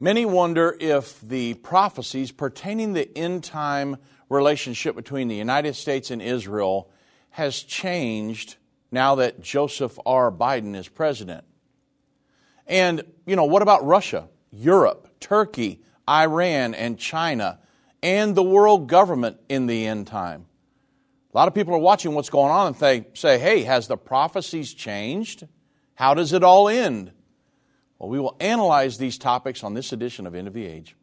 Many wonder if the prophecies pertaining the end time relationship between the United States and Israel has changed now that Joseph R. Biden is president. And, you know, what about Russia, Europe, Turkey, Iran, and China, and the world government in the end time? A lot of people are watching what's going on and they say, hey, has the prophecies changed? How does it all end? Well, we will analyze these topics on this edition of End of the Age.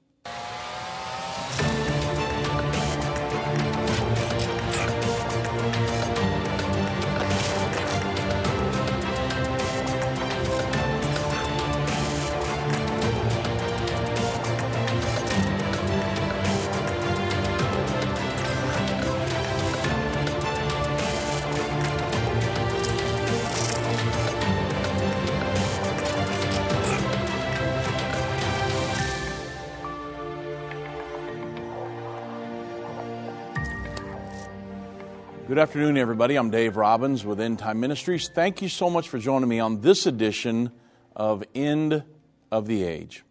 Good afternoon, everybody. I'm Dave Robbins with End Time Ministries. Thank you so much for joining me on this edition of End of the Age.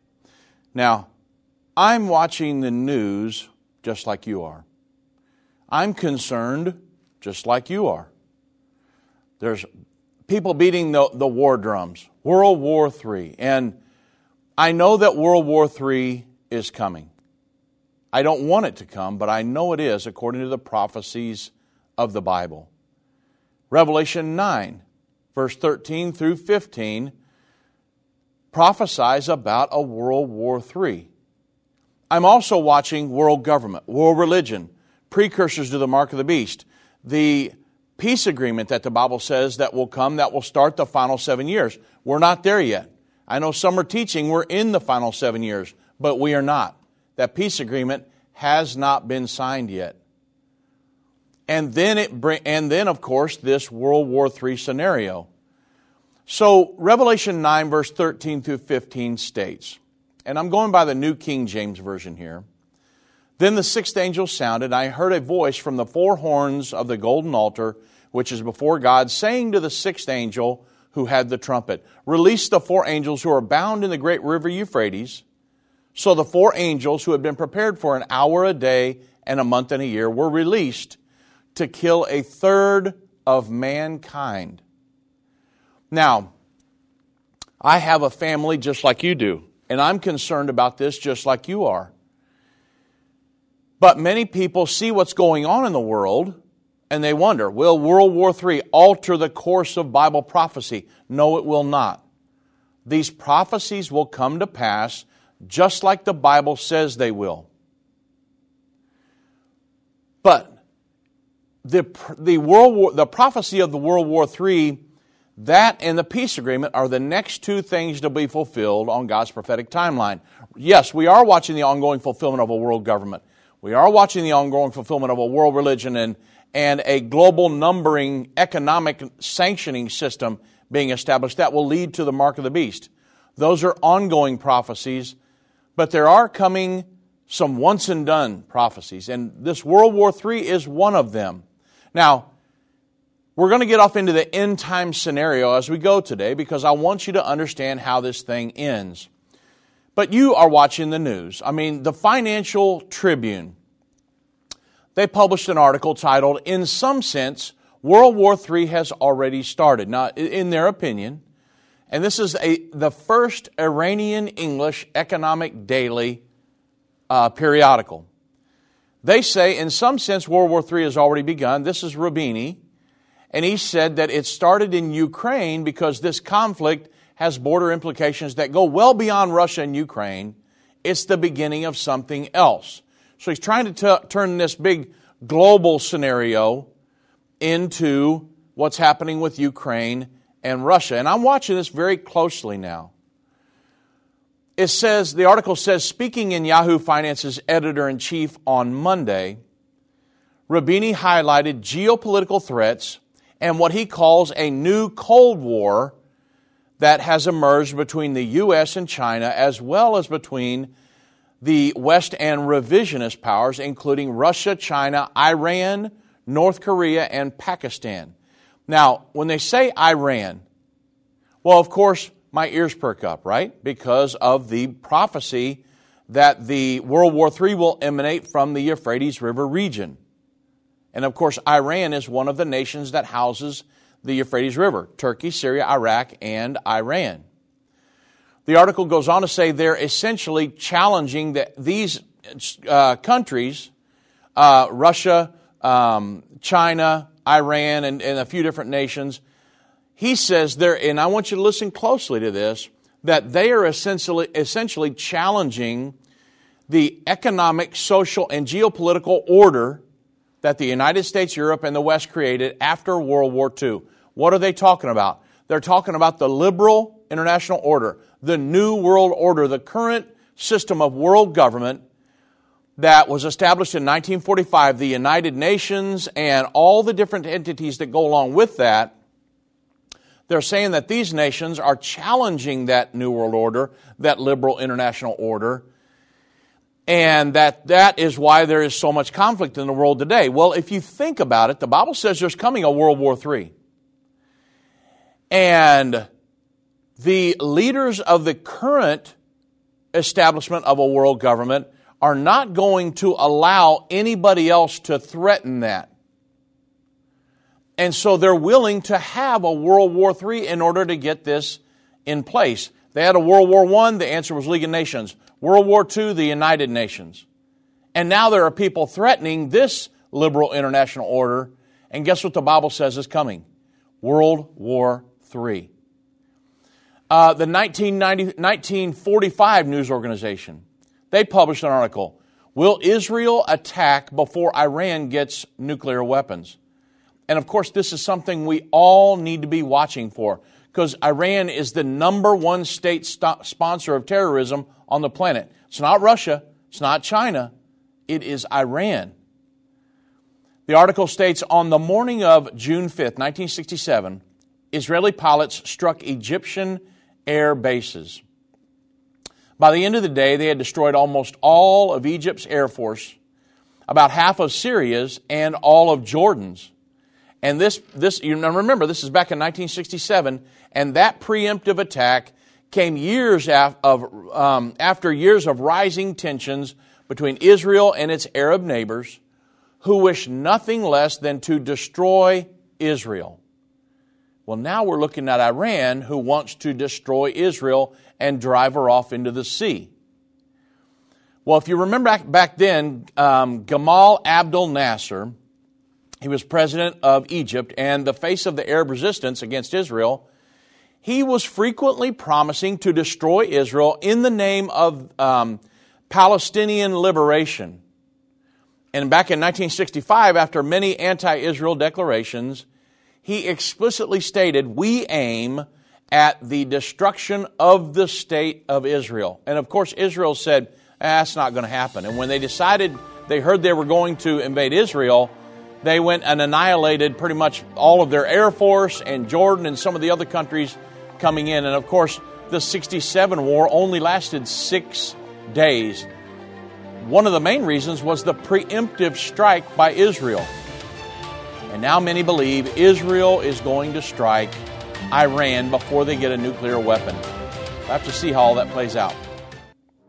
Now, I'm watching the news just like you are. I'm concerned just like you are. There's people beating the, the war drums, World War III. And I know that World War III is coming. I don't want it to come, but I know it is according to the prophecies of the Bible. Revelation 9, verse 13 through 15, prophesies about a World War III. I'm also watching world government, world religion, precursors to the mark of the beast, the peace agreement that the Bible says that will come that will start the final seven years. We're not there yet. I know some are teaching we're in the final seven years, but we are not. That peace agreement has not been signed yet. And then it and then of course this World War III scenario. So Revelation 9 verse 13 through 15 states, and I'm going by the New King James version here. Then the sixth angel sounded, I heard a voice from the four horns of the golden altar, which is before God, saying to the sixth angel who had the trumpet, Release the four angels who are bound in the great river Euphrates. So the four angels who had been prepared for an hour a day and a month and a year were released to kill a third of mankind. Now, I have a family just like you do, and I'm concerned about this just like you are. But many people see what's going on in the world and they wonder will World War III alter the course of Bible prophecy? No, it will not. These prophecies will come to pass just like the Bible says they will. But the, the, World War, the prophecy of the World War III, that and the peace agreement are the next two things to be fulfilled on God's prophetic timeline. Yes, we are watching the ongoing fulfillment of a world government. We are watching the ongoing fulfillment of a world religion and, and a global numbering economic sanctioning system being established that will lead to the mark of the beast. Those are ongoing prophecies, but there are coming some once and done prophecies, and this World War III is one of them. Now, we're going to get off into the end time scenario as we go today because I want you to understand how this thing ends. But you are watching the news. I mean, the Financial Tribune, they published an article titled, In Some Sense, World War III Has Already Started. Now, in their opinion, and this is a, the first Iranian English economic daily uh, periodical. They say, in some sense, World War III has already begun. This is Roubini. And he said that it started in Ukraine because this conflict has border implications that go well beyond Russia and Ukraine. It's the beginning of something else. So he's trying to t- turn this big global scenario into what's happening with Ukraine and Russia. And I'm watching this very closely now it says, the article says, speaking in Yahoo Finance's editor in chief on Monday, Roubini highlighted geopolitical threats and what he calls a new Cold War that has emerged between the U.S. and China, as well as between the West and revisionist powers, including Russia, China, Iran, North Korea, and Pakistan. Now, when they say Iran, well, of course, my ears perk up, right? Because of the prophecy that the World War III will emanate from the Euphrates River region. And of course, Iran is one of the nations that houses the Euphrates River Turkey, Syria, Iraq, and Iran. The article goes on to say they're essentially challenging that these uh, countries, uh, Russia, um, China, Iran, and, and a few different nations, he says there, and I want you to listen closely to this, that they are essentially, essentially challenging the economic, social, and geopolitical order that the United States, Europe, and the West created after World War II. What are they talking about? They're talking about the liberal international order, the new world order, the current system of world government that was established in 1945, the United Nations and all the different entities that go along with that. They're saying that these nations are challenging that New World Order, that liberal international order, and that that is why there is so much conflict in the world today. Well, if you think about it, the Bible says there's coming a World War III. And the leaders of the current establishment of a world government are not going to allow anybody else to threaten that. And so they're willing to have a World War III in order to get this in place. They had a World War I, the answer was League of Nations. World War II, the United Nations. And now there are people threatening this liberal international order. And guess what the Bible says is coming? World War III. Uh, the 1945 news organization, they published an article. Will Israel attack before Iran gets nuclear weapons? And of course, this is something we all need to be watching for because Iran is the number one state st- sponsor of terrorism on the planet. It's not Russia, it's not China, it is Iran. The article states on the morning of June 5th, 1967, Israeli pilots struck Egyptian air bases. By the end of the day, they had destroyed almost all of Egypt's air force, about half of Syria's, and all of Jordan's. And this, this you remember, this is back in 1967, and that preemptive attack came years af- of, um, after years of rising tensions between Israel and its Arab neighbors, who wished nothing less than to destroy Israel. Well, now we're looking at Iran, who wants to destroy Israel and drive her off into the sea. Well, if you remember back, back then, um, Gamal Abdel Nasser, he was president of Egypt and the face of the Arab resistance against Israel. He was frequently promising to destroy Israel in the name of um, Palestinian liberation. And back in 1965, after many anti Israel declarations, he explicitly stated, We aim at the destruction of the state of Israel. And of course, Israel said, That's not going to happen. And when they decided, they heard they were going to invade Israel, they went and annihilated pretty much all of their air force and Jordan and some of the other countries coming in. And of course, the 67 war only lasted six days. One of the main reasons was the preemptive strike by Israel. And now many believe Israel is going to strike Iran before they get a nuclear weapon. We'll have to see how all that plays out.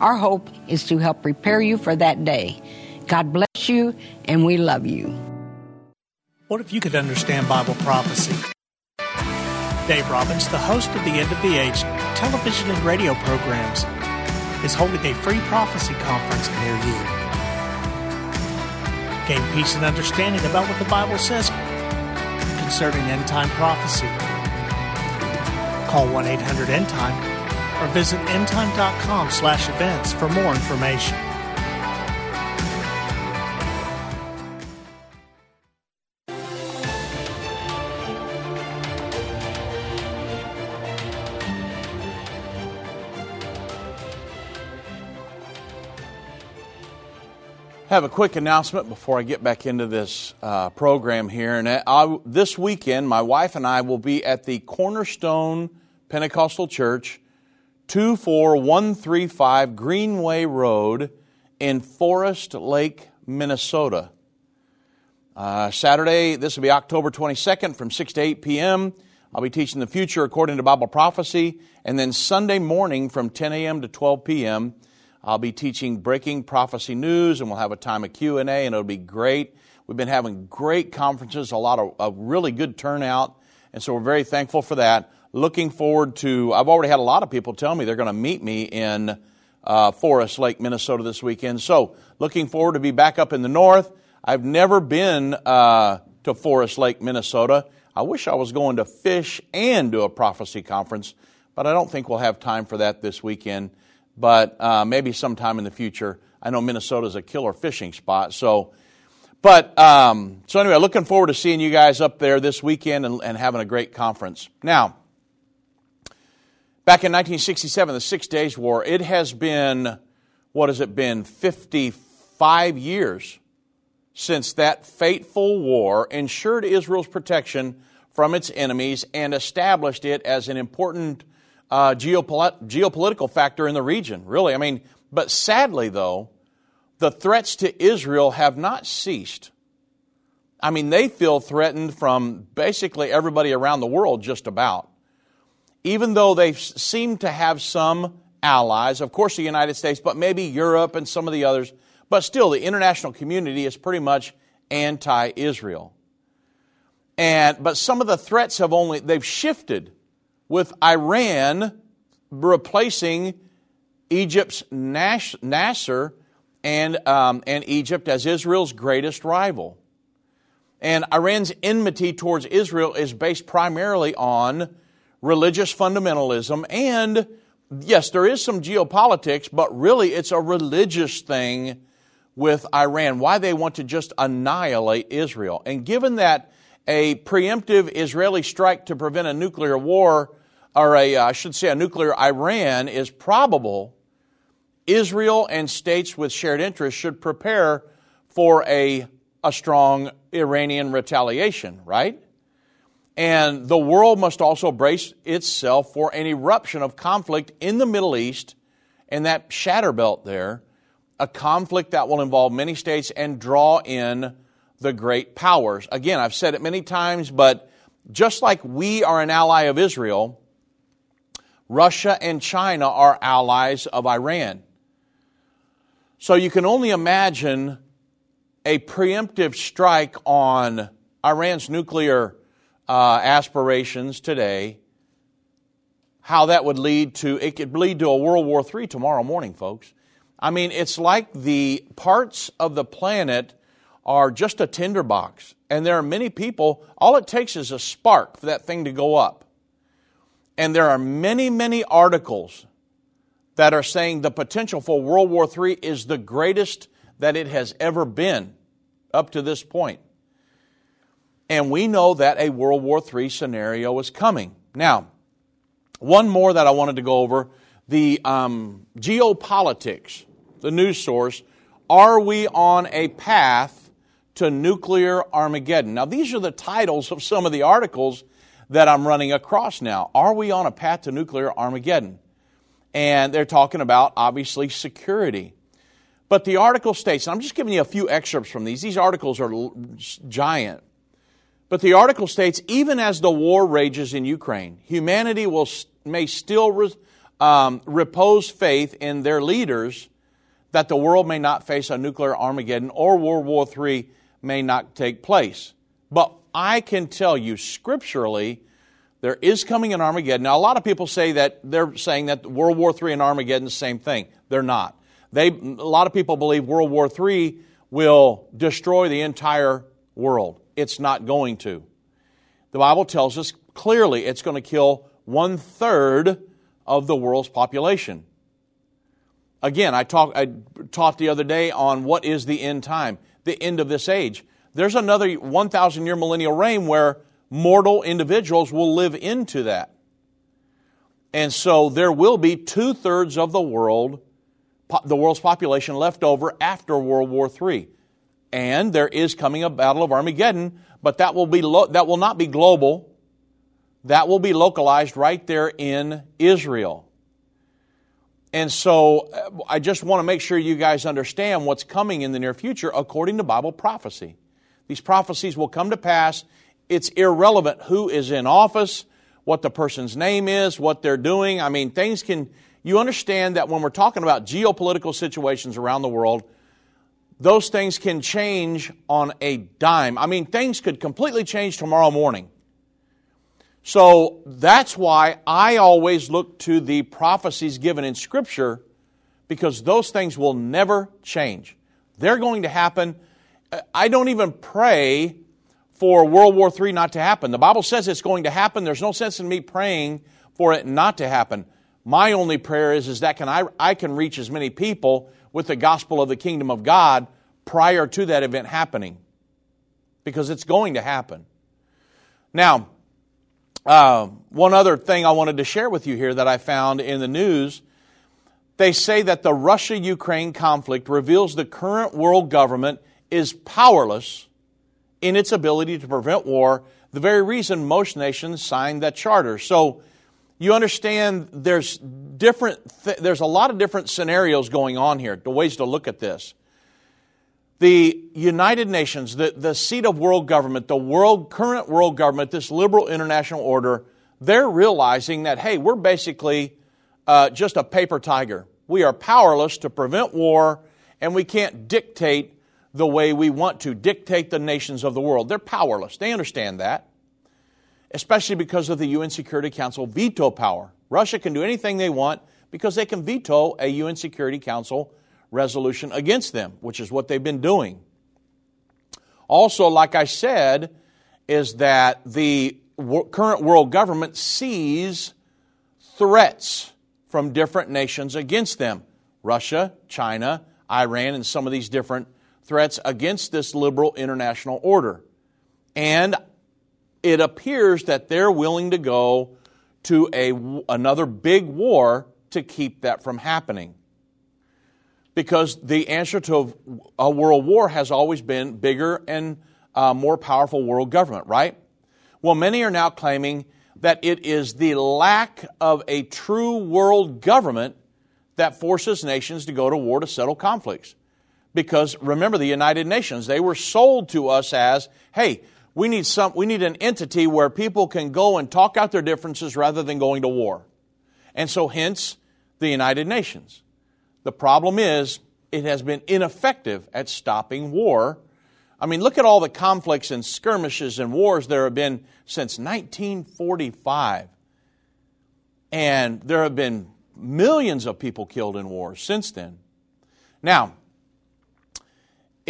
Our hope is to help prepare you for that day. God bless you, and we love you. What if you could understand Bible prophecy? Dave Robbins, the host of the End of the Age television and radio programs, is holding a free prophecy conference near you. Gain peace and understanding about what the Bible says concerning end time prophecy. Call 1 800 End Time or visit endtime.com slash events for more information. have a quick announcement before I get back into this uh, program here. And I, this weekend, my wife and I will be at the Cornerstone Pentecostal Church, 24135 Greenway Road in Forest Lake, Minnesota. Uh, Saturday, this will be October 22nd from 6 to 8 p.m. I'll be teaching the future according to Bible prophecy. And then Sunday morning from 10 a.m. to 12 p.m., I'll be teaching breaking prophecy news, and we'll have a time of Q and A, and it'll be great. We've been having great conferences, a lot of a really good turnout, and so we're very thankful for that. Looking forward to. I've already had a lot of people tell me they're going to meet me in uh, Forest Lake, Minnesota, this weekend. So looking forward to be back up in the north. I've never been uh, to Forest Lake, Minnesota. I wish I was going to fish and do a prophecy conference, but I don't think we'll have time for that this weekend but uh, maybe sometime in the future. I know Minnesota is a killer fishing spot, so. But um, so anyway, looking forward to seeing you guys up there this weekend and, and having a great conference. Now, back in 1967, the Six Days War, it has been what has it been 55 years since that fateful war ensured Israel's protection from its enemies and established it as an important uh, geopolit- geopolitical factor in the region, really. I mean, but sadly, though, the threats to Israel have not ceased. I mean, they feel threatened from basically everybody around the world, just about. Even though they seem to have some allies, of course, the United States, but maybe Europe and some of the others, but still, the international community is pretty much anti Israel. And, but some of the threats have only, they've shifted with Iran replacing Egypt's Nasser and, um, and Egypt as Israel's greatest rival. And Iran's enmity towards Israel is based primarily on religious fundamentalism. And yes, there is some geopolitics, but really it's a religious thing with Iran, why they want to just annihilate Israel. And given that a preemptive Israeli strike to prevent a nuclear war or a, I should say, a nuclear Iran is probable, Israel and states with shared interests should prepare for a, a strong Iranian retaliation, right? And the world must also brace itself for an eruption of conflict in the Middle East and that shatter belt there, a conflict that will involve many states and draw in the great powers. Again, I've said it many times, but just like we are an ally of Israel, Russia and China are allies of Iran. So you can only imagine a preemptive strike on Iran's nuclear uh, aspirations today, how that would lead to, it could lead to a World War III tomorrow morning, folks. I mean, it's like the parts of the planet are just a tinderbox. And there are many people, all it takes is a spark for that thing to go up. And there are many, many articles that are saying the potential for World War III is the greatest that it has ever been up to this point. And we know that a World War III scenario is coming. Now, one more that I wanted to go over the um, geopolitics, the news source. Are we on a path to nuclear Armageddon? Now, these are the titles of some of the articles that I'm running across now. Are we on a path to nuclear Armageddon? And they're talking about, obviously, security. But the article states, and I'm just giving you a few excerpts from these. These articles are giant. But the article states, even as the war rages in Ukraine, humanity will may still re, um, repose faith in their leaders that the world may not face a nuclear Armageddon or World War III may not take place. But I can tell you scripturally, there is coming an Armageddon. Now, a lot of people say that they're saying that World War III and Armageddon the same thing. They're not. They, a lot of people believe World War III will destroy the entire world. It's not going to. The Bible tells us clearly it's going to kill one third of the world's population. Again, I, talk, I taught the other day on what is the end time, the end of this age. There's another 1,000 year millennial reign where mortal individuals will live into that. And so there will be two thirds of the world the world's population left over after World War III. And there is coming a battle of Armageddon, but that will, be lo- that will not be global. That will be localized right there in Israel. And so uh, I just want to make sure you guys understand what's coming in the near future according to Bible prophecy. These prophecies will come to pass. It's irrelevant who is in office, what the person's name is, what they're doing. I mean, things can you understand that when we're talking about geopolitical situations around the world, those things can change on a dime. I mean, things could completely change tomorrow morning. So that's why I always look to the prophecies given in Scripture because those things will never change. They're going to happen. I don't even pray for World War III not to happen. The Bible says it's going to happen. There's no sense in me praying for it not to happen. My only prayer is, is that can I, I can reach as many people with the gospel of the kingdom of God prior to that event happening. Because it's going to happen. Now, uh, one other thing I wanted to share with you here that I found in the news they say that the Russia Ukraine conflict reveals the current world government is powerless in its ability to prevent war, the very reason most nations signed that charter. So, you understand there's different th- there's a lot of different scenarios going on here the ways to look at this. The united nations the, the seat of world government the world current world government this liberal international order they're realizing that hey we're basically uh, just a paper tiger. We are powerless to prevent war and we can't dictate the way we want to dictate the nations of the world. They're powerless. They understand that especially because of the UN Security Council veto power. Russia can do anything they want because they can veto a UN Security Council resolution against them, which is what they've been doing. Also, like I said, is that the current world government sees threats from different nations against them Russia, China, Iran, and some of these different threats against this liberal international order. And it appears that they're willing to go to a, another big war to keep that from happening. Because the answer to a world war has always been bigger and uh, more powerful world government, right? Well, many are now claiming that it is the lack of a true world government that forces nations to go to war to settle conflicts. Because remember, the United Nations, they were sold to us as, hey, we need some we need an entity where people can go and talk out their differences rather than going to war. And so hence the United Nations. The problem is it has been ineffective at stopping war. I mean, look at all the conflicts and skirmishes and wars there have been since 1945. And there have been millions of people killed in wars since then. Now,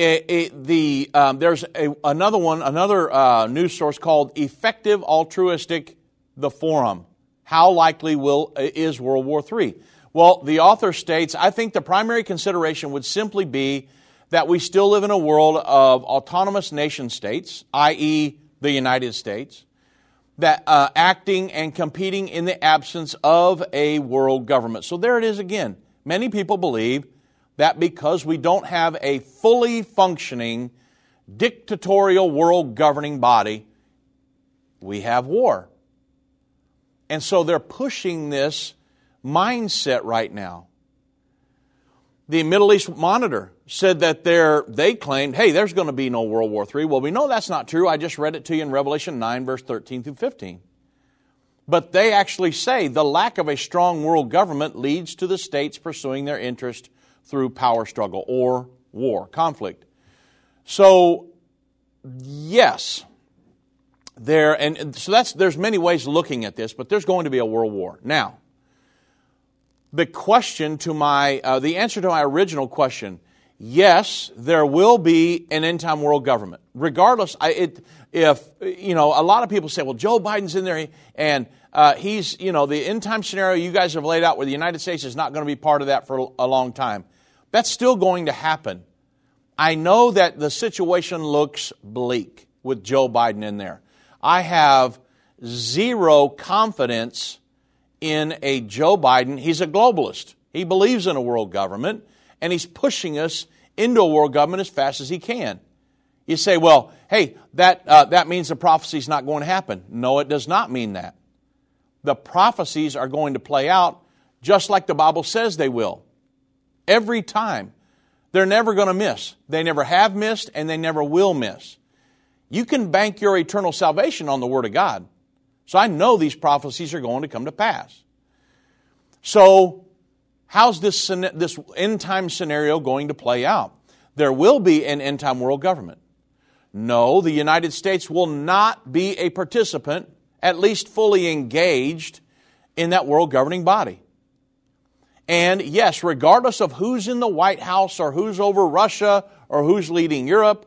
it, it, the, um, there's a, another one, another uh, news source called Effective Altruistic, the Forum. How likely will is World War III? Well, the author states, I think the primary consideration would simply be that we still live in a world of autonomous nation states, i.e., the United States, that uh, acting and competing in the absence of a world government. So there it is again. Many people believe that because we don't have a fully functioning dictatorial world governing body, we have war. And so they're pushing this mindset right now. The Middle East Monitor said that they claimed, hey, there's going to be no World War III. Well, we know that's not true. I just read it to you in Revelation 9, verse 13 through 15. But they actually say the lack of a strong world government leads to the states pursuing their interest through power struggle or war, conflict. So, yes, there, and so that's, there's many ways looking at this, but there's going to be a world war. Now, the question to my, uh, the answer to my original question, yes, there will be an end time world government. Regardless, I, it, if, you know, a lot of people say, well, Joe Biden's in there and uh, he's, you know, the end time scenario you guys have laid out where the United States is not going to be part of that for a long time. That's still going to happen. I know that the situation looks bleak with Joe Biden in there. I have zero confidence in a Joe Biden. He's a globalist. He believes in a world government, and he's pushing us into a world government as fast as he can. You say, well, hey, that, uh, that means the prophecy is not going to happen. No, it does not mean that. The prophecies are going to play out just like the Bible says they will. Every time. They're never going to miss. They never have missed, and they never will miss. You can bank your eternal salvation on the Word of God. So I know these prophecies are going to come to pass. So, how's this, this end time scenario going to play out? There will be an end time world government. No, the United States will not be a participant, at least fully engaged, in that world governing body. And yes, regardless of who's in the White House or who's over Russia or who's leading Europe,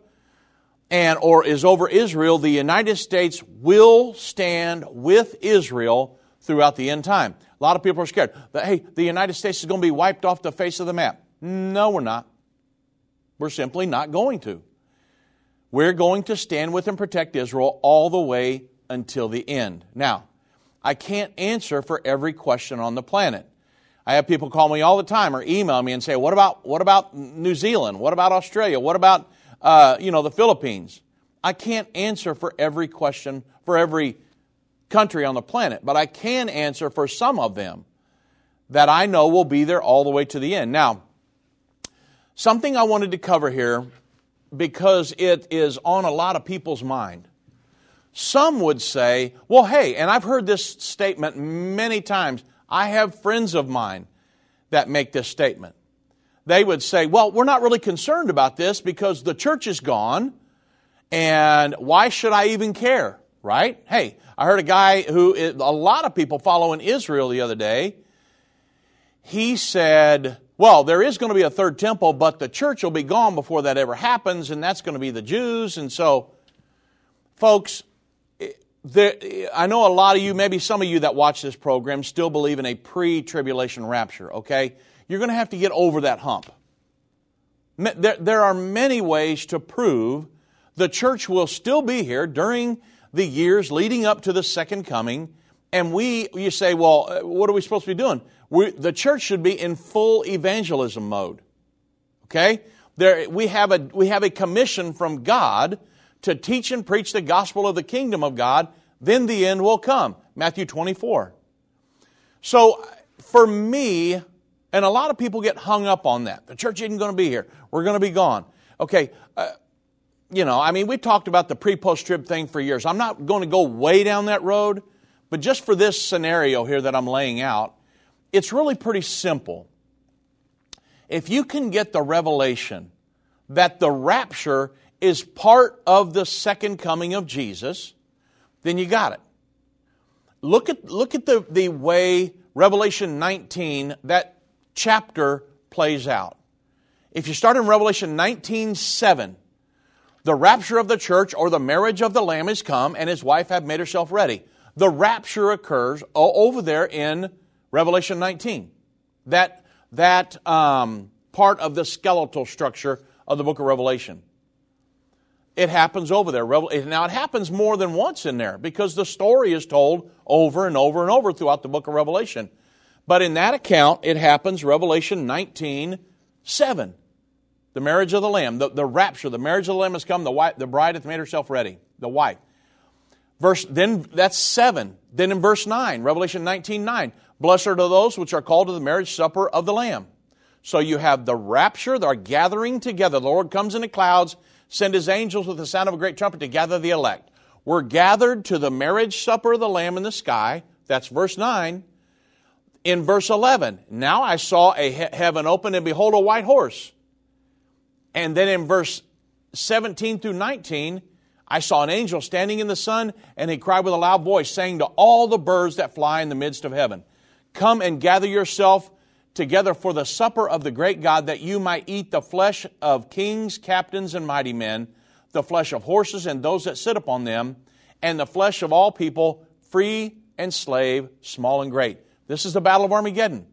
and or is over Israel, the United States will stand with Israel throughout the end time. A lot of people are scared that hey, the United States is going to be wiped off the face of the map. No, we're not. We're simply not going to. We're going to stand with and protect Israel all the way until the end. Now, I can't answer for every question on the planet. I have people call me all the time or email me and say, "What about what about New Zealand? What about Australia? What about uh, you know, the Philippines. I can't answer for every question, for every country on the planet, but I can answer for some of them that I know will be there all the way to the end. Now, something I wanted to cover here because it is on a lot of people's mind. Some would say, well, hey, and I've heard this statement many times. I have friends of mine that make this statement they would say, well, we're not really concerned about this because the church is gone, and why should I even care, right? Hey, I heard a guy who, a lot of people follow in Israel the other day. He said, well, there is going to be a third temple, but the church will be gone before that ever happens, and that's going to be the Jews. And so, folks, there, I know a lot of you, maybe some of you that watch this program, still believe in a pre tribulation rapture, okay? you're going to have to get over that hump. There, there are many ways to prove the church will still be here during the years leading up to the second coming. And we, you say, well, uh, what are we supposed to be doing? We, the church should be in full evangelism mode. Okay? There, we, have a, we have a commission from God to teach and preach the gospel of the kingdom of God, then the end will come. Matthew 24. So, for me, and a lot of people get hung up on that. The church isn't going to be here. We're going to be gone. Okay, uh, you know, I mean, we talked about the pre post trib thing for years. I'm not going to go way down that road, but just for this scenario here that I'm laying out, it's really pretty simple. If you can get the revelation that the rapture is part of the second coming of Jesus, then you got it. Look at, look at the, the way Revelation 19, that chapter plays out. If you start in Revelation 19 7, the rapture of the church or the marriage of the Lamb is come, and his wife have made herself ready. The rapture occurs over there in Revelation 19. That, that um, part of the skeletal structure of the book of Revelation. It happens over there. Now, it happens more than once in there because the story is told over and over and over throughout the book of Revelation. But in that account, it happens, Revelation 19 7. The marriage of the Lamb, the, the rapture, the marriage of the Lamb has come, the, wife, the bride hath made herself ready, the wife. Verse, then that's 7. Then in verse 9, Revelation 19 9, blessed are those which are called to the marriage supper of the Lamb. So you have the rapture, they're gathering together. The Lord comes in the clouds, send his angels with the sound of a great trumpet to gather the elect. We're gathered to the marriage supper of the Lamb in the sky. That's verse 9. In verse 11, now I saw a he- heaven open and behold a white horse. And then in verse 17 through 19, I saw an angel standing in the sun, and he cried with a loud voice, saying to all the birds that fly in the midst of heaven, Come and gather yourself together for the supper of the great God, that you might eat the flesh of kings, captains, and mighty men, the flesh of horses and those that sit upon them, and the flesh of all people, free and slave, small and great. This is the battle of Armageddon.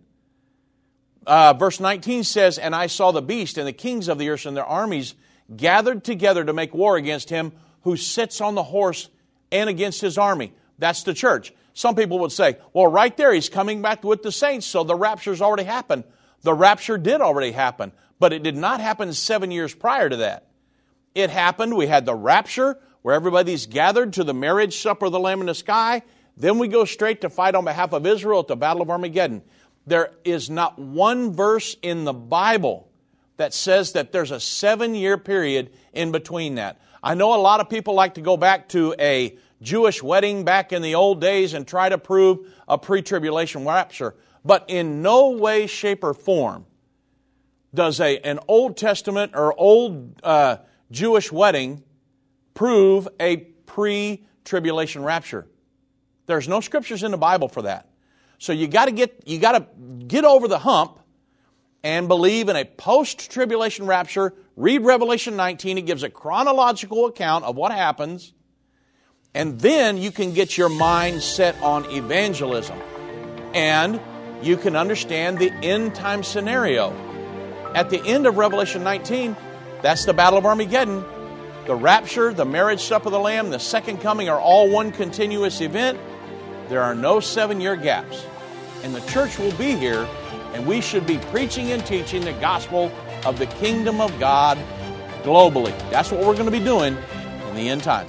Uh, verse 19 says, And I saw the beast and the kings of the earth and their armies gathered together to make war against him who sits on the horse and against his army. That's the church. Some people would say, well, right there, he's coming back with the saints, so the rapture's already happened. The rapture did already happen, but it did not happen seven years prior to that. It happened, we had the rapture, where everybody's gathered to the marriage supper of the Lamb in the sky. Then we go straight to fight on behalf of Israel at the Battle of Armageddon. There is not one verse in the Bible that says that there's a seven year period in between that. I know a lot of people like to go back to a Jewish wedding back in the old days and try to prove a pre tribulation rapture, but in no way, shape, or form does a, an Old Testament or old uh, Jewish wedding prove a pre tribulation rapture. There's no scriptures in the Bible for that. So you got to get you got to get over the hump and believe in a post tribulation rapture, read Revelation 19. It gives a chronological account of what happens. And then you can get your mind set on evangelism. And you can understand the end time scenario. At the end of Revelation 19, that's the Battle of Armageddon. The rapture, the marriage supper of the Lamb, the second coming are all one continuous event. There are no seven year gaps. And the church will be here and we should be preaching and teaching the gospel of the kingdom of God globally. That's what we're going to be doing in the end time.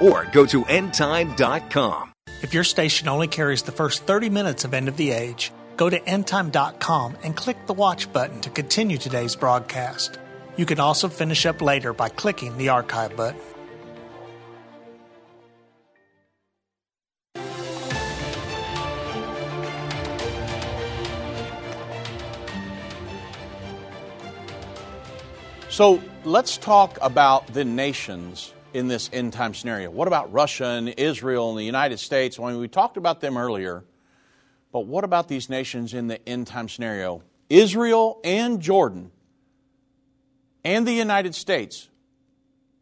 or go to endtime.com. If your station only carries the first 30 minutes of End of the Age, go to endtime.com and click the watch button to continue today's broadcast. You can also finish up later by clicking the archive button. So let's talk about the nations in this end time scenario. What about Russia and Israel and the United States? I mean, we talked about them earlier, but what about these nations in the end time scenario? Israel and Jordan and the United States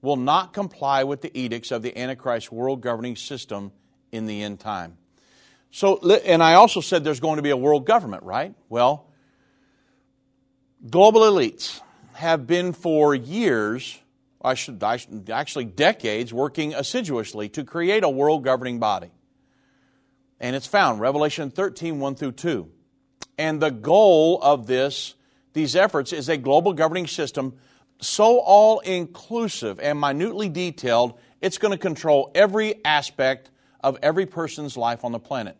will not comply with the edicts of the Antichrist world governing system in the end time. So, and I also said there's going to be a world government, right? Well, global elites have been for years, I should, I should, actually decades, working assiduously to create a world governing body. And it's found, Revelation 13, 1 through 2. And the goal of this, these efforts, is a global governing system so all inclusive and minutely detailed, it's going to control every aspect of every person's life on the planet.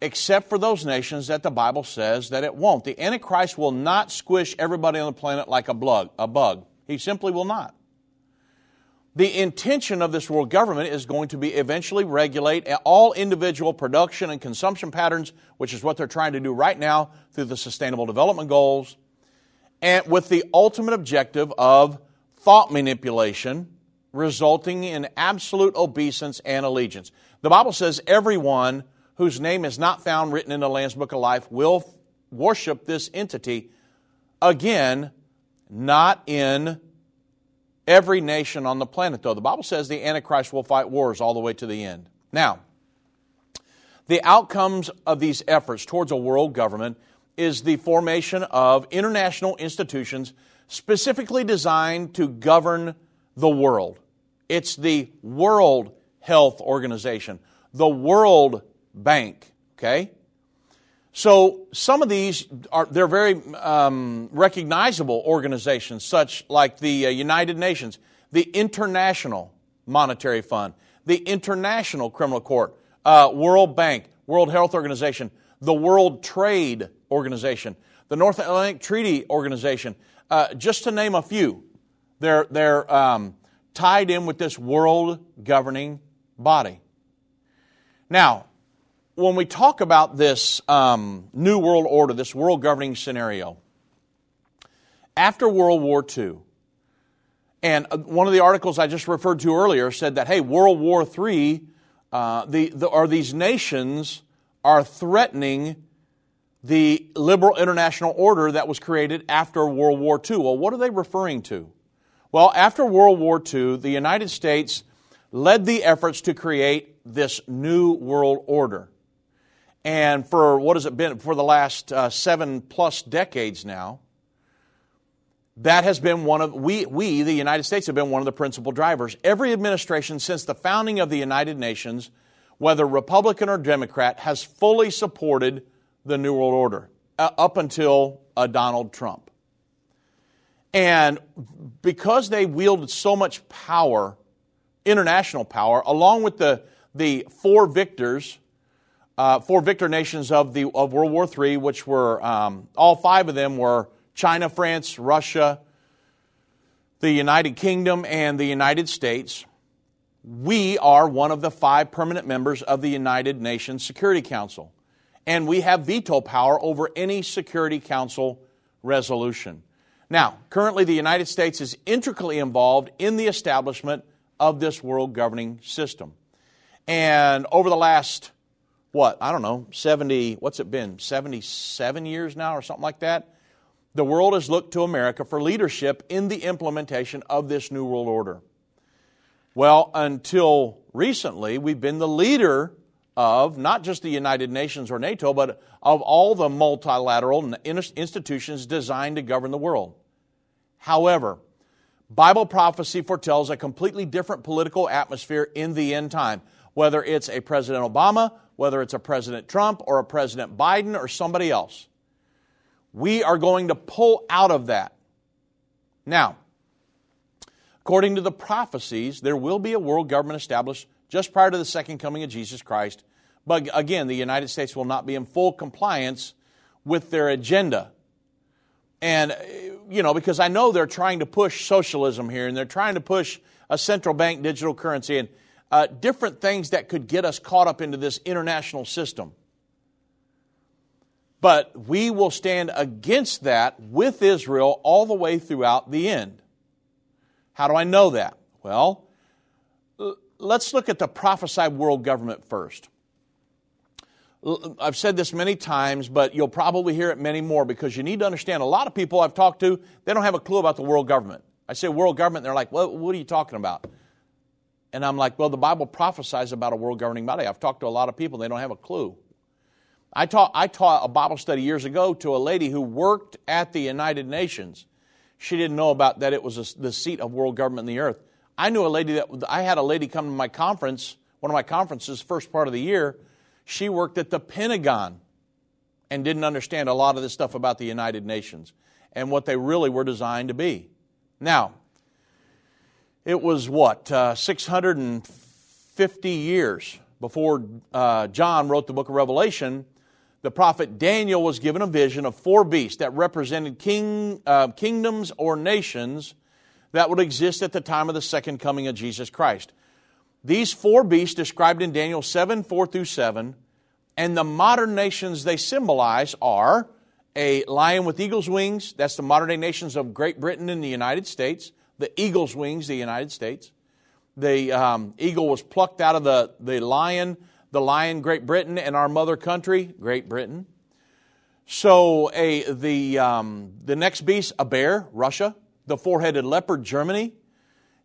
Except for those nations that the Bible says that it won't. The Antichrist will not squish everybody on the planet like a bug. A bug. He simply will not. The intention of this world government is going to be eventually regulate all individual production and consumption patterns, which is what they're trying to do right now through the Sustainable Development Goals, and with the ultimate objective of thought manipulation, resulting in absolute obeisance and allegiance. The Bible says everyone whose name is not found written in the Lamb's Book of Life will worship this entity. Again, not in every nation on the planet, though. The Bible says the Antichrist will fight wars all the way to the end. Now, the outcomes of these efforts towards a world government is the formation of international institutions specifically designed to govern the world. It's the World Health Organization, the World Bank, okay? So some of these are they're very um, recognizable organizations, such like the uh, United Nations, the International Monetary Fund, the International Criminal Court, uh, World Bank, World Health Organization, the World Trade Organization, the North Atlantic Treaty Organization, uh, just to name a few. They're they're um, tied in with this world governing body. Now, when we talk about this um, new world order, this world governing scenario, after World War II, and uh, one of the articles I just referred to earlier said that, hey, World War III, uh, the, the, are these nations are threatening the liberal international order that was created after World War II. Well, what are they referring to? Well, after World War II, the United States led the efforts to create this new world order. And for what has it been for the last uh, seven plus decades now, that has been one of we we the United States have been one of the principal drivers. Every administration since the founding of the United Nations, whether Republican or Democrat, has fully supported the New World Order uh, up until uh, Donald Trump. And because they wielded so much power, international power, along with the the four victors uh, four victor nations of, the, of World War III, which were, um, all five of them were China, France, Russia, the United Kingdom, and the United States. We are one of the five permanent members of the United Nations Security Council, and we have veto power over any Security Council resolution. Now, currently, the United States is intricately involved in the establishment of this world governing system. And over the last what, I don't know, 70, what's it been, 77 years now or something like that? The world has looked to America for leadership in the implementation of this New World Order. Well, until recently, we've been the leader of not just the United Nations or NATO, but of all the multilateral institutions designed to govern the world. However, Bible prophecy foretells a completely different political atmosphere in the end time, whether it's a President Obama whether it's a President Trump or a President Biden or somebody else. We are going to pull out of that. Now, according to the prophecies, there will be a world government established just prior to the second coming of Jesus Christ. But again, the United States will not be in full compliance with their agenda. And, you know, because I know they're trying to push socialism here and they're trying to push a central bank digital currency. And uh, different things that could get us caught up into this international system. But we will stand against that with Israel all the way throughout the end. How do I know that? Well, let's look at the prophesied world government first. I've said this many times, but you'll probably hear it many more because you need to understand a lot of people I've talked to, they don't have a clue about the world government. I say world government, they're like, well, what are you talking about? And I'm like, well, the Bible prophesies about a world governing body. I've talked to a lot of people, they don't have a clue. I taught, I taught a Bible study years ago to a lady who worked at the United Nations. She didn't know about that it was a, the seat of world government in the earth. I knew a lady that, I had a lady come to my conference, one of my conferences, first part of the year. She worked at the Pentagon and didn't understand a lot of this stuff about the United Nations and what they really were designed to be. Now, it was what, uh, 650 years before uh, John wrote the book of Revelation. The prophet Daniel was given a vision of four beasts that represented king, uh, kingdoms or nations that would exist at the time of the second coming of Jesus Christ. These four beasts described in Daniel 7 4 through 7, and the modern nations they symbolize are a lion with eagle's wings, that's the modern day nations of Great Britain and the United States, the eagle's wings, the United States. The um, eagle was plucked out of the, the lion, the lion, Great Britain, and our mother country, Great Britain. So a, the, um, the next beast, a bear, Russia. The four headed leopard, Germany.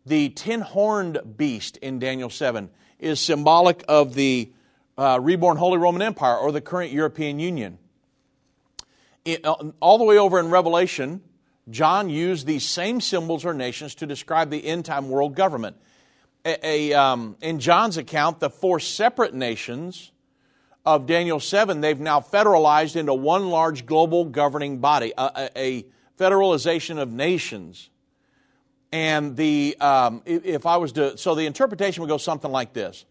The ten horned beast in Daniel 7 is symbolic of the uh, reborn Holy Roman Empire or the current European Union. It, uh, all the way over in Revelation, John used these same symbols or nations to describe the end time world government. A, a, um, in John's account, the four separate nations of Daniel 7, they've now federalized into one large global governing body, a, a federalization of nations. And the, um, if I was to, so the interpretation would go something like this.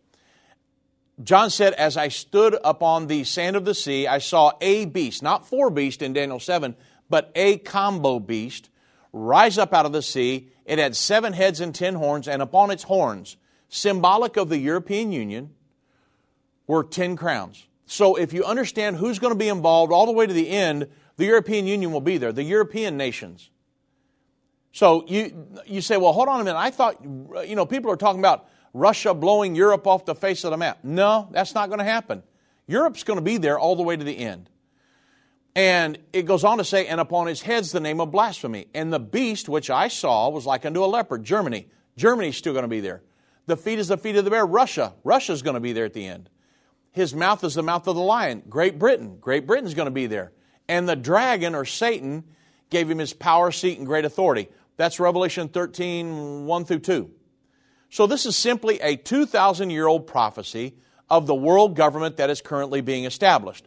John said, As I stood upon the sand of the sea, I saw a beast, not four beasts in Daniel 7, but a combo beast rise up out of the sea. It had seven heads and ten horns, and upon its horns, symbolic of the European Union, were ten crowns. So if you understand who's going to be involved all the way to the end, the European Union will be there, the European nations. So you, you say, well, hold on a minute. I thought, you know, people are talking about Russia blowing Europe off the face of the map. No, that's not going to happen. Europe's going to be there all the way to the end. And it goes on to say, and upon his head's the name of blasphemy. And the beast which I saw was like unto a leopard. Germany. Germany's still going to be there. The feet is the feet of the bear. Russia. Russia's going to be there at the end. His mouth is the mouth of the lion. Great Britain. Great Britain's going to be there. And the dragon, or Satan, gave him his power, seat, and great authority. That's Revelation 13, 1 through 2. So this is simply a 2,000 year old prophecy of the world government that is currently being established.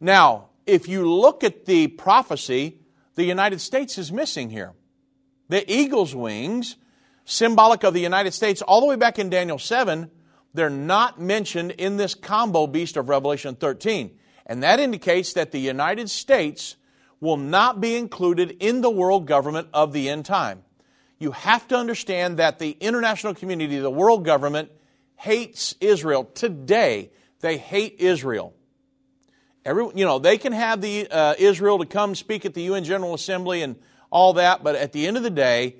Now, if you look at the prophecy, the United States is missing here. The eagle's wings, symbolic of the United States, all the way back in Daniel 7, they're not mentioned in this combo beast of Revelation 13. And that indicates that the United States will not be included in the world government of the end time. You have to understand that the international community, the world government, hates Israel. Today, they hate Israel. Every, you know, they can have the uh, Israel to come speak at the UN General Assembly and all that, but at the end of the day,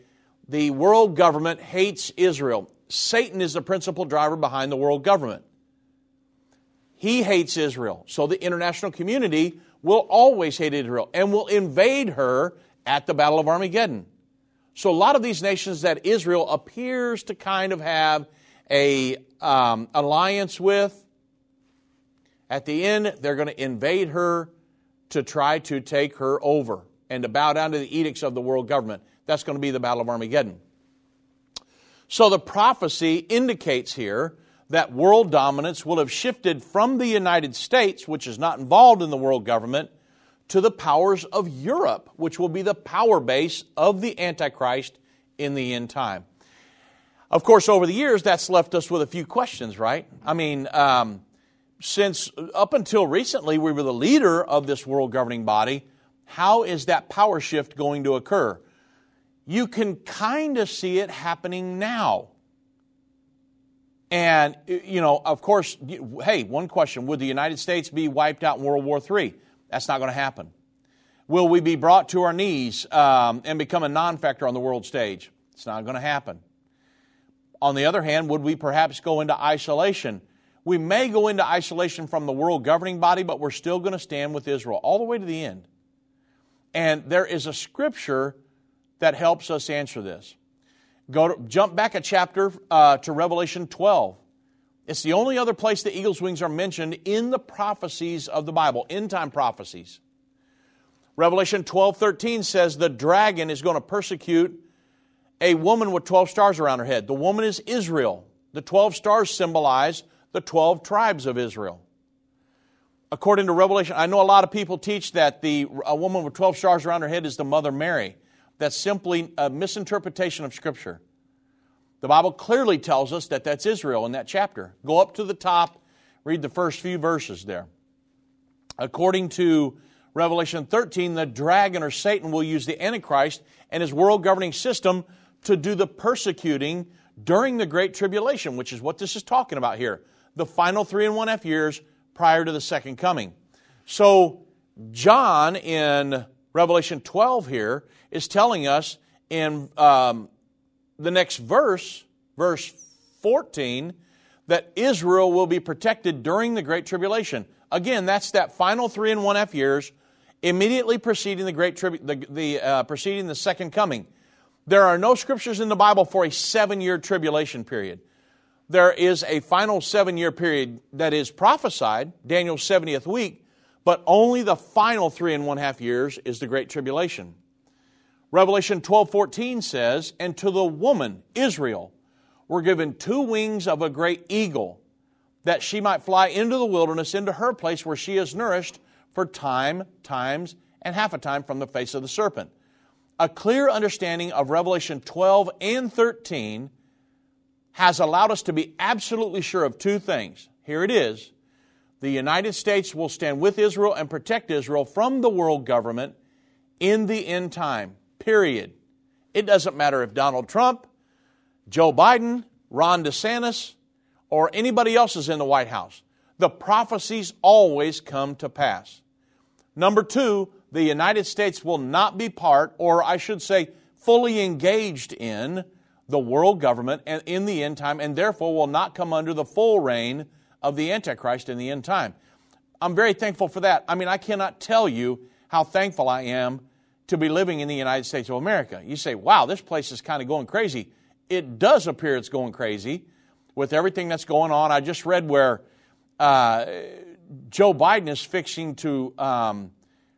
the world government hates Israel. Satan is the principal driver behind the world government. He hates Israel. So the international community will always hate Israel and will invade her at the Battle of Armageddon. So a lot of these nations that Israel appears to kind of have a um, alliance with, at the end they're going to invade her to try to take her over and to bow down to the edicts of the world government. That's going to be the Battle of Armageddon. So the prophecy indicates here that world dominance will have shifted from the United States, which is not involved in the world government, to the powers of Europe, which will be the power base of the Antichrist in the end time. Of course, over the years, that's left us with a few questions, right? I mean, um, since up until recently we were the leader of this world governing body, how is that power shift going to occur? You can kind of see it happening now. And, you know, of course, hey, one question would the United States be wiped out in World War III? That's not going to happen. Will we be brought to our knees um, and become a non factor on the world stage? It's not going to happen. On the other hand, would we perhaps go into isolation? We may go into isolation from the world governing body, but we're still going to stand with Israel all the way to the end. And there is a scripture that helps us answer this. Go to, jump back a chapter uh, to Revelation 12. It's the only other place the eagle's wings are mentioned in the prophecies of the Bible, end time prophecies. Revelation 12 13 says the dragon is going to persecute a woman with 12 stars around her head. The woman is Israel. The 12 stars symbolize the 12 tribes of Israel. According to Revelation, I know a lot of people teach that the, a woman with 12 stars around her head is the Mother Mary. That's simply a misinterpretation of Scripture. The Bible clearly tells us that that's Israel in that chapter. Go up to the top, read the first few verses there. According to Revelation 13, the dragon or Satan will use the Antichrist and his world governing system to do the persecuting during the Great Tribulation, which is what this is talking about here. The final three and one half years prior to the second coming. So, John in Revelation 12 here is telling us in um, the next verse, verse 14, that Israel will be protected during the Great Tribulation. Again, that's that final three and one half years immediately preceding the Great Tribu- the, the uh, preceding the second coming. There are no scriptures in the Bible for a seven year tribulation period. There is a final seven year period that is prophesied, Daniel's 70th week, but only the final three and one half years is the Great Tribulation. Revelation 12 14 says, And to the woman, Israel, were given two wings of a great eagle, that she might fly into the wilderness, into her place where she is nourished for time, times, and half a time from the face of the serpent. A clear understanding of Revelation 12 and 13 has allowed us to be absolutely sure of two things. Here it is. The United States will stand with Israel and protect Israel from the world government in the end time. Period. It doesn't matter if Donald Trump, Joe Biden, Ron DeSantis, or anybody else is in the White House. The prophecies always come to pass. Number two, the United States will not be part, or I should say, fully engaged in the world government and in the end time, and therefore will not come under the full reign of the Antichrist in the end time. I'm very thankful for that. I mean, I cannot tell you how thankful I am to be living in the United States of America. You say, wow, this place is kind of going crazy. It does appear it's going crazy with everything that's going on. I just read where uh, Joe Biden is fixing to um,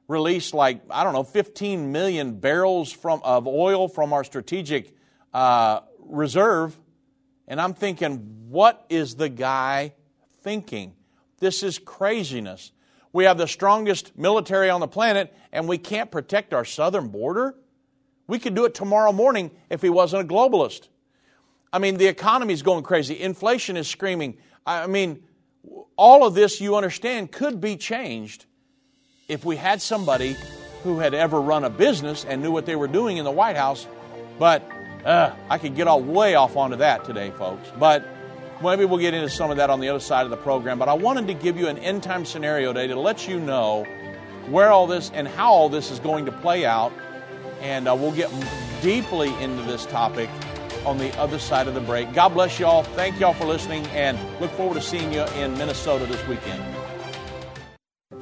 release like I don't know 15 million barrels from of oil from our strategic uh, reserve, and I'm thinking, what is the guy thinking? This is craziness. We have the strongest military on the planet, and we can't protect our southern border. We could do it tomorrow morning if he wasn't a globalist. I mean, the economy is going crazy. Inflation is screaming. I mean, all of this, you understand, could be changed if we had somebody who had ever run a business and knew what they were doing in the White House. But uh, I could get all way off onto that today, folks. But maybe we'll get into some of that on the other side of the program. But I wanted to give you an end time scenario today to let you know where all this and how all this is going to play out. And uh, we'll get deeply into this topic on the other side of the break. God bless you all. Thank you all for listening and look forward to seeing you in Minnesota this weekend.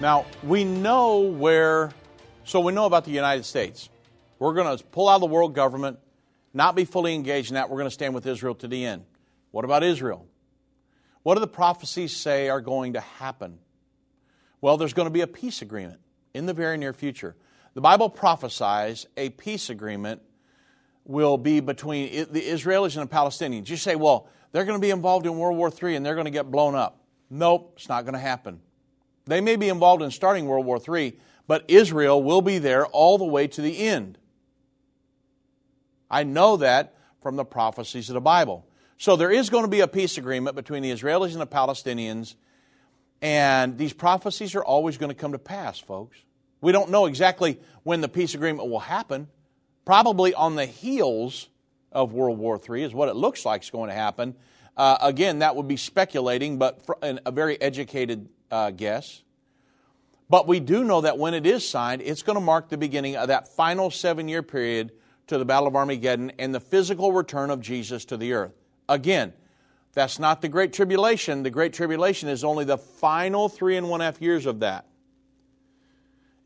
Now, we know where so we know about the United States. We're going to pull out of the world government, not be fully engaged in that. We're going to stand with Israel to the end. What about Israel? What do the prophecies say are going to happen? Well, there's going to be a peace agreement in the very near future. The Bible prophesies a peace agreement will be between the Israelis and the Palestinians. You say, well, they're going to be involved in World War III and they're going to get blown up. Nope, it's not going to happen. They may be involved in starting World War III, but Israel will be there all the way to the end. I know that from the prophecies of the Bible. So there is going to be a peace agreement between the Israelis and the Palestinians, and these prophecies are always going to come to pass, folks. We don't know exactly when the peace agreement will happen. Probably on the heels of World War III is what it looks like is going to happen. Uh, again, that would be speculating, but a very educated uh, guess. But we do know that when it is signed, it's going to mark the beginning of that final seven year period to the Battle of Armageddon and the physical return of Jesus to the earth. Again, that's not the Great Tribulation. The Great Tribulation is only the final three and one half years of that.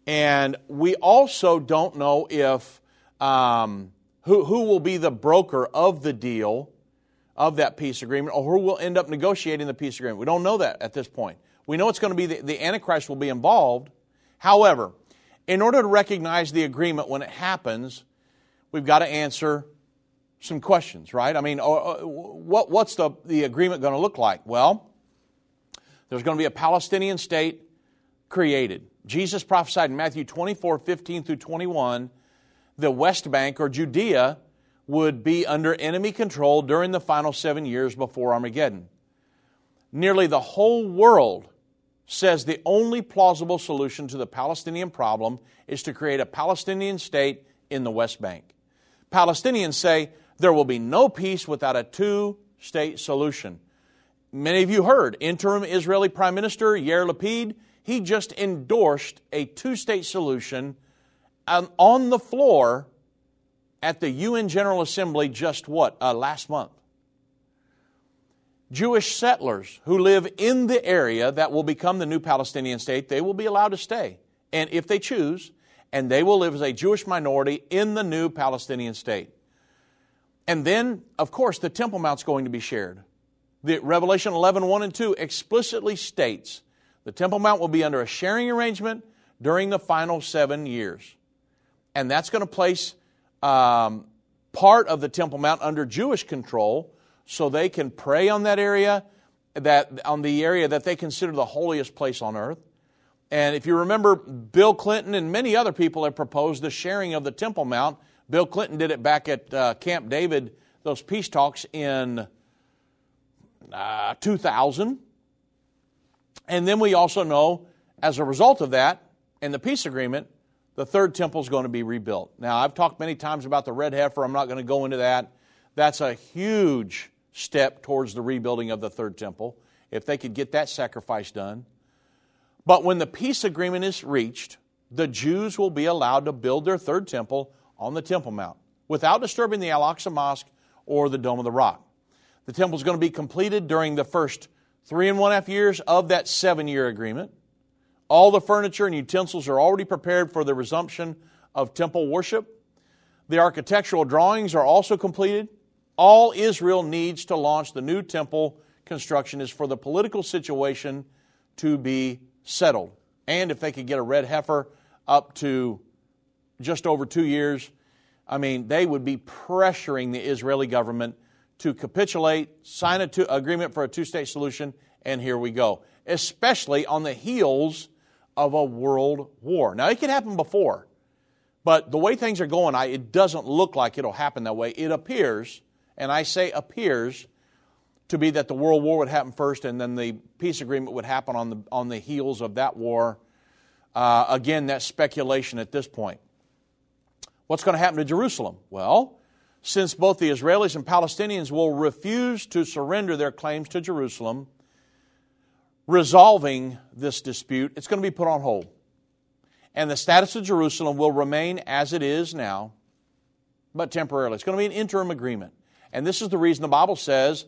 And we also don't know if um, who, who will be the broker of the deal of that peace agreement or who will end up negotiating the peace agreement. We don't know that at this point. We know it's going to be the, the Antichrist will be involved. However, in order to recognize the agreement when it happens, we've got to answer some questions, right? I mean, uh, uh, what, what's the, the agreement going to look like? Well, there's going to be a Palestinian state created. Jesus prophesied in Matthew 24, 15 through 21, the West Bank or Judea would be under enemy control during the final seven years before Armageddon. Nearly the whole world says the only plausible solution to the Palestinian problem is to create a Palestinian state in the West Bank. Palestinians say there will be no peace without a two state solution. Many of you heard interim Israeli Prime Minister Yair Lapid, he just endorsed a two state solution on the floor at the UN General Assembly just what, uh, last month. Jewish settlers who live in the area that will become the new Palestinian state, they will be allowed to stay, and if they choose, and they will live as a Jewish minority in the new Palestinian state. And then, of course, the Temple Mount's going to be shared. The Revelation 11, 1 and 2 explicitly states the Temple Mount will be under a sharing arrangement during the final seven years. And that's going to place um, part of the Temple Mount under Jewish control so they can pray on that area, that, on the area that they consider the holiest place on earth. And if you remember, Bill Clinton and many other people have proposed the sharing of the Temple Mount Bill Clinton did it back at uh, Camp David, those peace talks in uh, 2000. And then we also know, as a result of that, and the peace agreement, the third temple is going to be rebuilt. Now, I've talked many times about the red heifer. I'm not going to go into that. That's a huge step towards the rebuilding of the third temple, if they could get that sacrifice done. But when the peace agreement is reached, the Jews will be allowed to build their third temple on the Temple Mount without disturbing the Al Aqsa Mosque or the Dome of the Rock. The temple is going to be completed during the first three and one half years of that seven year agreement. All the furniture and utensils are already prepared for the resumption of temple worship. The architectural drawings are also completed. All Israel needs to launch the new temple construction is for the political situation to be settled. And if they could get a red heifer up to just over two years, I mean, they would be pressuring the Israeli government to capitulate, sign an agreement for a two state solution, and here we go. Especially on the heels of a world war. Now, it could happen before, but the way things are going, I, it doesn't look like it'll happen that way. It appears, and I say appears, to be that the world war would happen first and then the peace agreement would happen on the, on the heels of that war. Uh, again, that's speculation at this point. What's going to happen to Jerusalem? Well, since both the Israelis and Palestinians will refuse to surrender their claims to Jerusalem, resolving this dispute, it's going to be put on hold. And the status of Jerusalem will remain as it is now, but temporarily. It's going to be an interim agreement. And this is the reason the Bible says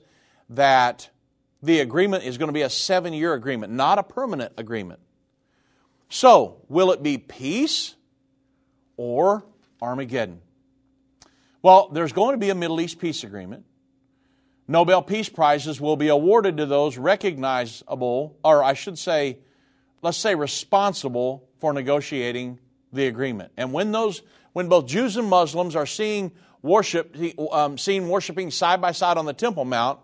that the agreement is going to be a seven year agreement, not a permanent agreement. So, will it be peace or Armageddon. Well, there's going to be a Middle East peace agreement. Nobel Peace Prizes will be awarded to those recognizable, or I should say, let's say responsible for negotiating the agreement. And when those, when both Jews and Muslims are seeing worship, um, seen worshiping side by side on the Temple Mount,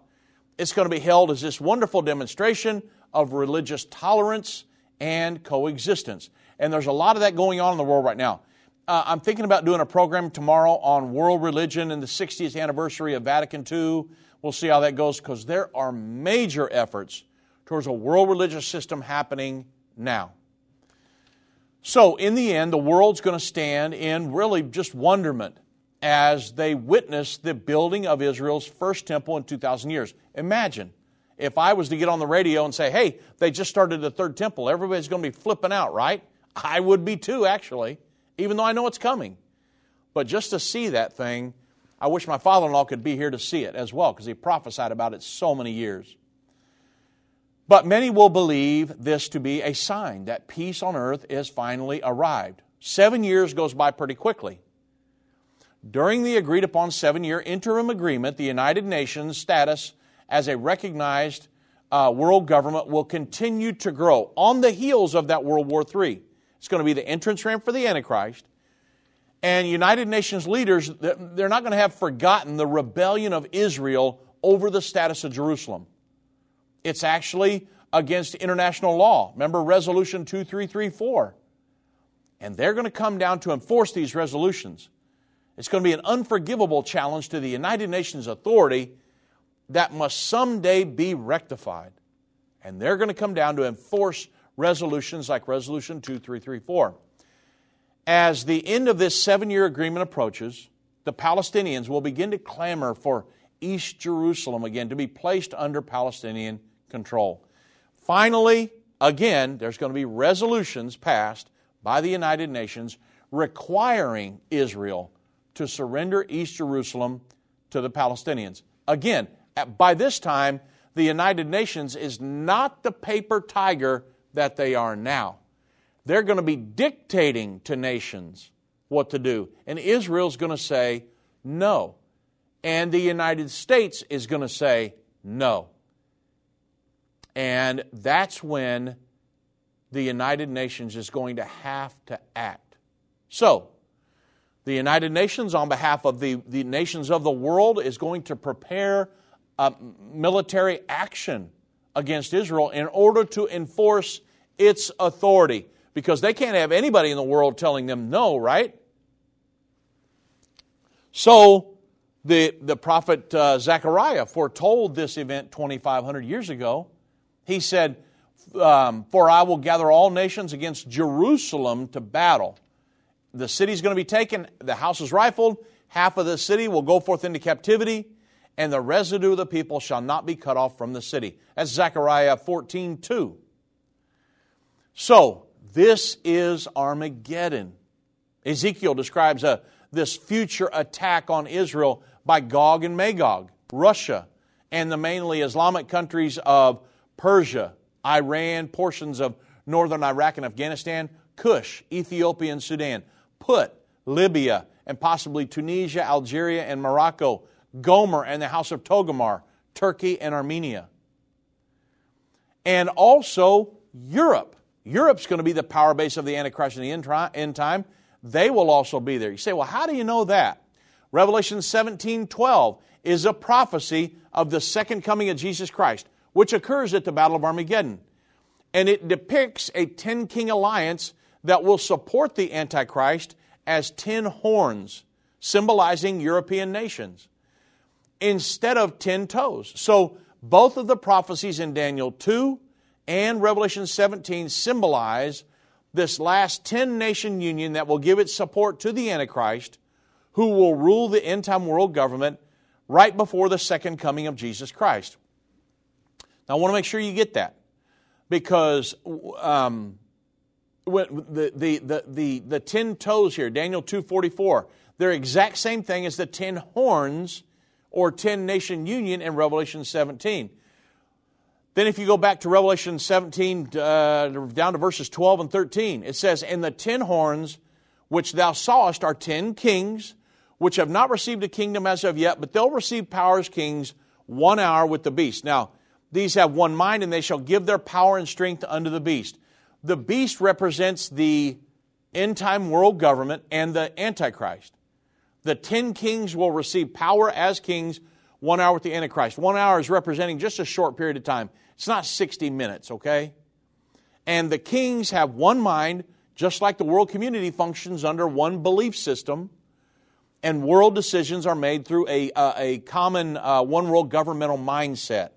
it's going to be held as this wonderful demonstration of religious tolerance and coexistence. And there's a lot of that going on in the world right now. Uh, I'm thinking about doing a program tomorrow on world religion and the 60th anniversary of Vatican II. We'll see how that goes because there are major efforts towards a world religious system happening now. So, in the end, the world's going to stand in really just wonderment as they witness the building of Israel's first temple in 2,000 years. Imagine if I was to get on the radio and say, hey, they just started the third temple, everybody's going to be flipping out, right? I would be too, actually, even though I know it's coming. But just to see that thing, I wish my father in law could be here to see it as well, because he prophesied about it so many years. But many will believe this to be a sign that peace on earth is finally arrived. Seven years goes by pretty quickly. During the agreed upon seven year interim agreement, the United Nations status as a recognized uh, world government will continue to grow on the heels of that World War III. It's going to be the entrance ramp for the Antichrist. And United Nations leaders, they're not going to have forgotten the rebellion of Israel over the status of Jerusalem. It's actually against international law. Remember Resolution 2334? And they're going to come down to enforce these resolutions. It's going to be an unforgivable challenge to the United Nations authority that must someday be rectified. And they're going to come down to enforce resolutions like Resolution 2334. As the end of this seven year agreement approaches, the Palestinians will begin to clamor for East Jerusalem again to be placed under Palestinian control. Finally, again, there's going to be resolutions passed by the United Nations requiring Israel to surrender East Jerusalem to the Palestinians. Again, by this time, the United Nations is not the paper tiger that they are now. They're going to be dictating to nations what to do. And Israel's going to say no. And the United States is going to say no. And that's when the United Nations is going to have to act. So, the United Nations, on behalf of the, the nations of the world, is going to prepare military action against Israel in order to enforce its authority. Because they can't have anybody in the world telling them no, right? So, the, the prophet uh, Zechariah foretold this event 2,500 years ago. He said, um, For I will gather all nations against Jerusalem to battle the city's going to be taken, the house is rifled, half of the city will go forth into captivity, and the residue of the people shall not be cut off from the city. That's Zechariah 14 2. So, this is Armageddon. Ezekiel describes a, this future attack on Israel by Gog and Magog, Russia, and the mainly Islamic countries of Persia, Iran, portions of northern Iraq and Afghanistan, Kush, Ethiopia, and Sudan. Put, Libya, and possibly Tunisia, Algeria, and Morocco, Gomer and the house of Togarmah, Turkey and Armenia. And also Europe. Europe's going to be the power base of the Antichrist in the end time. They will also be there. You say, well, how do you know that? Revelation 17 12 is a prophecy of the second coming of Jesus Christ, which occurs at the Battle of Armageddon. And it depicts a 10 king alliance that will support the Antichrist as ten horns, symbolizing European nations, instead of ten toes. So both of the prophecies in Daniel 2 and Revelation 17 symbolize this last 10 nation union that will give its support to the Antichrist, who will rule the end time world government right before the second coming of Jesus Christ. Now, I want to make sure you get that because um, the, the, the, the, the ten toes here, Daniel 2.44, they're exact same thing as the ten horns or ten nation union in Revelation 17. Then if you go back to Revelation 17, uh, down to verses 12 and 13, it says, And the ten horns which thou sawest are ten kings, which have not received a kingdom as of yet, but they'll receive power as kings one hour with the beast. Now, these have one mind, and they shall give their power and strength unto the beast. The beast represents the end time world government and the Antichrist. The ten kings will receive power as kings one hour with the Antichrist. One hour is representing just a short period of time. It's not 60 minutes, okay? And the kings have one mind, just like the world community functions under one belief system. and world decisions are made through a, uh, a common uh, one world governmental mindset.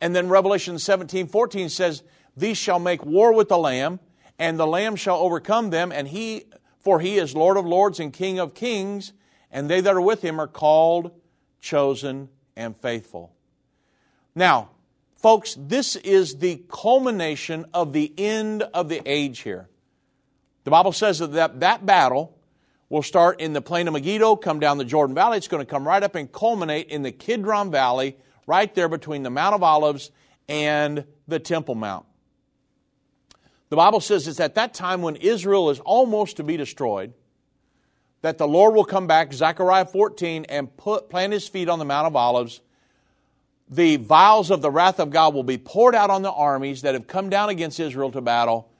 And then Revelation 17 14 says, These shall make war with the Lamb, and the Lamb shall overcome them, and he, for he is Lord of lords and King of kings, and they that are with him are called, chosen, and faithful. Now, folks, this is the culmination of the end of the age here. The Bible says that that, that battle will start in the plain of Megiddo, come down the Jordan Valley. It's going to come right up and culminate in the Kidron Valley, right there between the Mount of Olives and the Temple Mount. The Bible says it's at that time when Israel is almost to be destroyed that the Lord will come back, Zechariah 14, and put, plant his feet on the Mount of Olives. The vials of the wrath of God will be poured out on the armies that have come down against Israel to battle.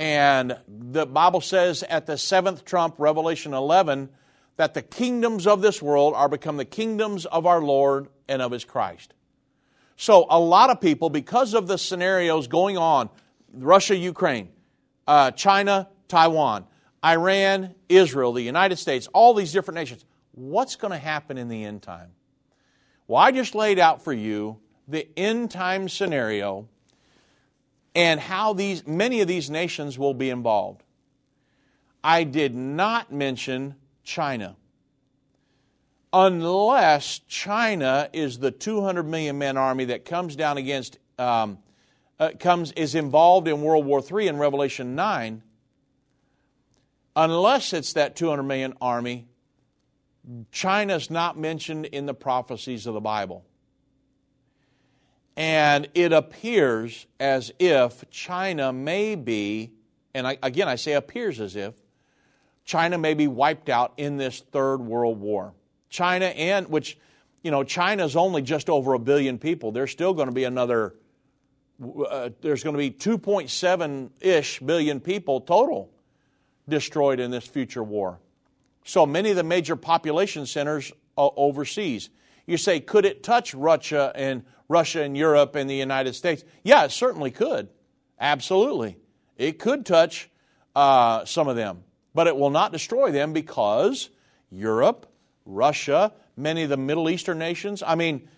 And the Bible says at the seventh trump, Revelation 11, that the kingdoms of this world are become the kingdoms of our Lord and of his Christ. So, a lot of people, because of the scenarios going on, Russia, Ukraine, uh, China, Taiwan, Iran, Israel, the United States, all these different nations, what's going to happen in the end time? Well, I just laid out for you the end time scenario and how these many of these nations will be involved. I did not mention China. Unless China is the 200 million man army that comes down against, um, uh, comes is involved in World War III in Revelation 9, unless it's that 200 million army, China's not mentioned in the prophecies of the Bible. And it appears as if China may be, and I, again, I say appears as if, China may be wiped out in this third world war. China and, which, you know, China's only just over a billion people. There's still going to be another, uh, there's going to be 2.7 ish billion people total destroyed in this future war. So many of the major population centers uh, overseas. You say, could it touch Russia and Russia and Europe and the United States? Yeah, it certainly could. Absolutely. It could touch uh, some of them, but it will not destroy them because Europe, Russia, many of the Middle Eastern nations, I mean,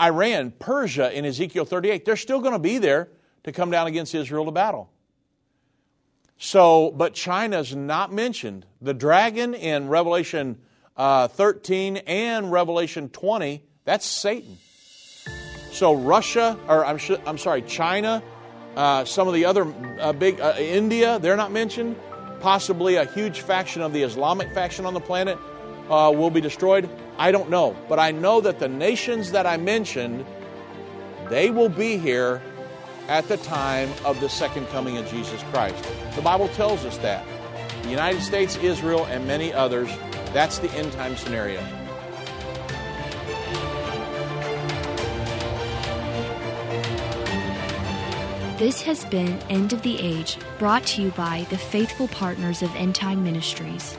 Iran, Persia in Ezekiel 38, they're still going to be there to come down against Israel to battle. So, but China's not mentioned. The dragon in Revelation uh, 13 and Revelation 20, that's Satan. So Russia, or I'm, sh- I'm sorry, China, uh, some of the other uh, big, uh, India, they're not mentioned. Possibly a huge faction of the Islamic faction on the planet uh, will be destroyed. I don't know. But I know that the nations that I mentioned, they will be here at the time of the second coming of Jesus Christ. The Bible tells us that. The United States, Israel, and many others, that's the end time scenario. This has been End of the Age, brought to you by the faithful partners of End Time Ministries.